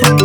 Music.